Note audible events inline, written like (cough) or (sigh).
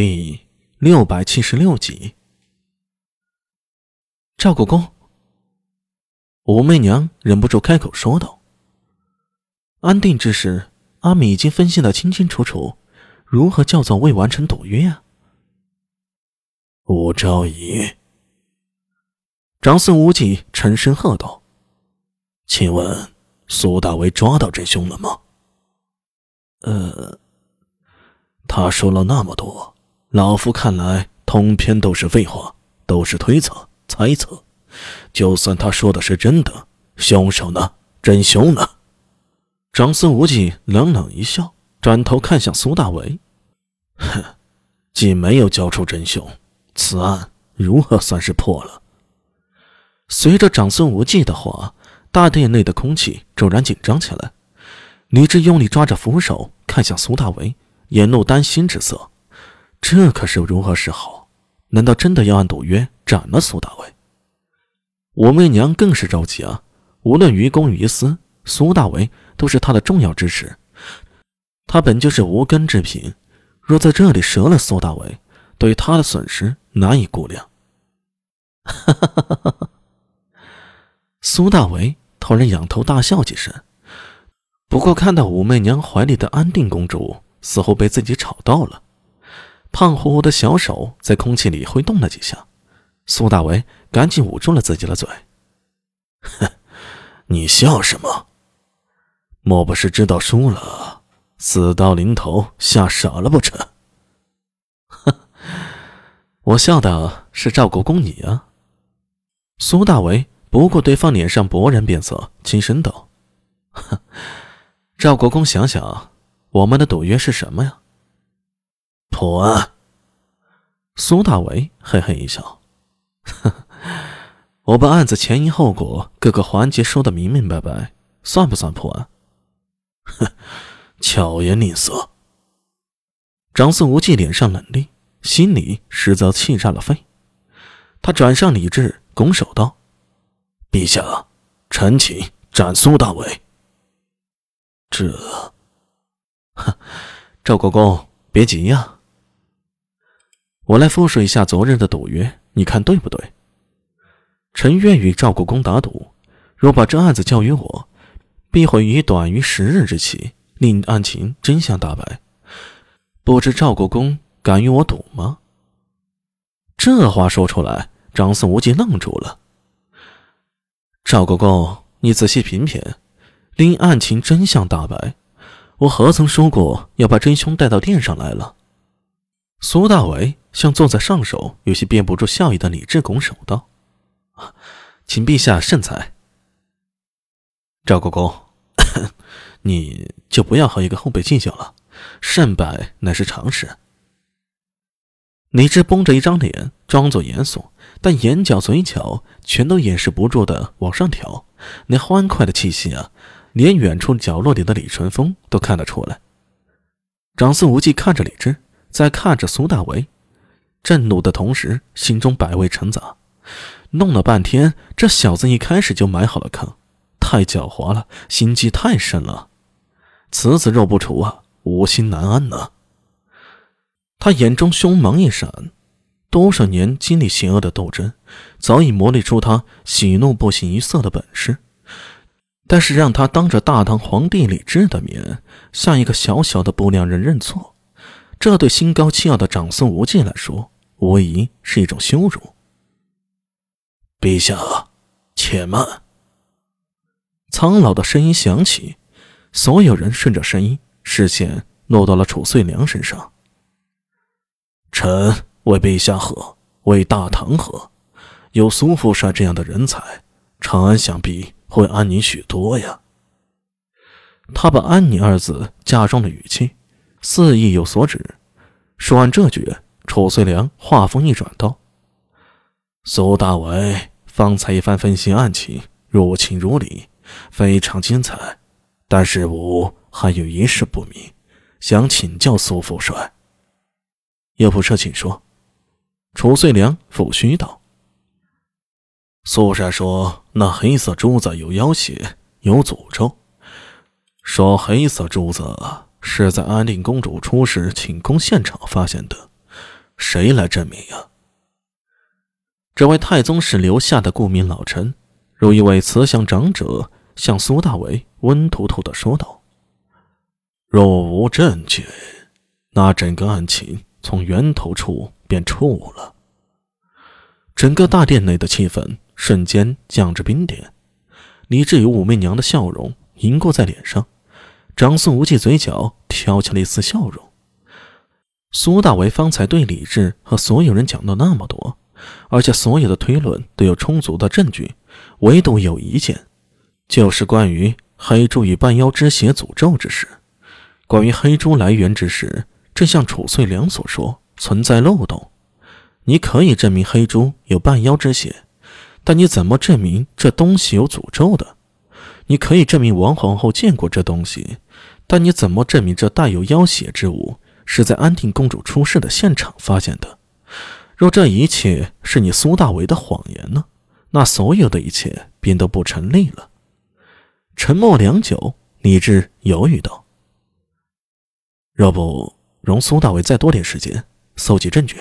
第六百七十六集。赵国公，武媚娘忍不住开口说道：“安定之时，阿米已经分析的清清楚楚，如何叫做未完成赌约啊？”武昭仪，长孙无忌沉声喝道：“请问苏大为抓到真凶了吗？”呃，他说了那么多。老夫看来，通篇都是废话，都是推测、猜测。就算他说的是真的，凶手呢？真凶呢？长孙无忌冷冷一笑，转头看向苏大为：“哼，既没有交出真凶，此案如何算是破了？”随着长孙无忌的话，大殿内的空气骤然紧张起来。李治用力抓着扶手，看向苏大为，眼露担心之色。这可是如何是好？难道真的要按赌约斩了苏大为？武媚娘更是着急啊！无论于公于私，苏大为都是她的重要支持。他本就是无根之品，若在这里折了苏大为，对他的损失难以估量。哈哈哈哈哈！苏大为突然仰头大笑几声，不过看到武媚娘怀里的安定公主似乎被自己吵到了。胖乎乎的小手在空气里挥动了几下，苏大为赶紧捂住了自己的嘴。哼，你笑什么？莫不是知道输了，死到临头吓傻了不成？哼，我笑的是赵国公你啊。苏大为不顾对方脸上勃然变色，轻声道：“哼，赵国公想想，我们的赌约是什么呀？”破案。苏大为嘿嘿一笑：“ (laughs) 我把案子前因后果各个环节说的明明白白，算不算破案？”哼，(laughs) 巧言令色。长孙无忌脸上冷厉，心里实则气炸了肺。他转向李治，拱手道：“陛下，臣请斩苏大为。”这，哼，赵国公别急呀。我来复述一下昨日的赌约，你看对不对？臣愿与赵国公打赌，若把这案子交于我，必会于短于十日之期令案情真相大白。不知赵国公敢与我赌吗？这话说出来，长孙无忌愣住了。赵国公，你仔细品品，令案情真相大白，我何曾说过要把真凶带到殿上来了？苏大为。向坐在上首有些憋不住笑意的李治拱手道：“请陛下慎裁。”赵国公，(laughs) 你就不要和一个后辈计较了，胜败乃是常事。李治绷着一张脸，装作严肃，但眼角、嘴角全都掩饰不住的往上挑，那欢快的气息啊，连远处角落里的李淳风都看得出来。长孙无忌看着李治，再看着苏大为。震怒的同时，心中百味陈杂。弄了半天，这小子一开始就埋好了坑，太狡猾了，心机太深了。此子若不除啊，吾心难安呐。他眼中凶芒一闪，多少年经历邪恶的斗争，早已磨砺出他喜怒不形于色的本事。但是让他当着大唐皇帝李治的面，向一个小小的不良人认错。这对心高气傲的长孙无忌来说，无疑是一种羞辱。陛下，且慢。苍老的声音响起，所有人顺着声音，视线落到了楚遂良身上。臣为陛下和，为大唐和，有苏副帅这样的人才，长安想必会安宁许多呀。他把“安宁”二字加重了语气。肆意有所指，说完这句，楚遂良话锋一转道：“苏大伟方才一番分析案情，如情如理，非常精彩。但是吾还有一事不明，想请教苏副帅。”右仆射，请说。楚遂良抚须道：“苏帅说那黑色珠子有妖邪，有诅咒，说黑色珠子。”是在安定公主出事寝宫现场发现的，谁来证明呀？这位太宗时留下的顾命老臣，如一位慈祥长者，向苏大为温突突的说道：“若无证据，那整个案情从源头处便触了。”整个大殿内的气氛瞬间降至冰点，李治与武媚娘的笑容凝固在脸上，长孙无忌嘴角挑起了一丝笑容。苏大为方才对李治和所有人讲了那么多，而且所有的推论都有充足的证据，唯独有一件，就是关于黑猪与半妖之血诅咒之事。关于黑猪来源之事，正像楚遂良所说，存在漏洞。你可以证明黑猪有半妖之血，但你怎么证明这东西有诅咒的？你可以证明王皇后见过这东西，但你怎么证明这带有妖血之物？是在安定公主出事的现场发现的。若这一切是你苏大为的谎言呢？那所有的一切便都不成立了。沉默良久，李治犹豫道：“若不容苏大为再多点时间搜集证据。”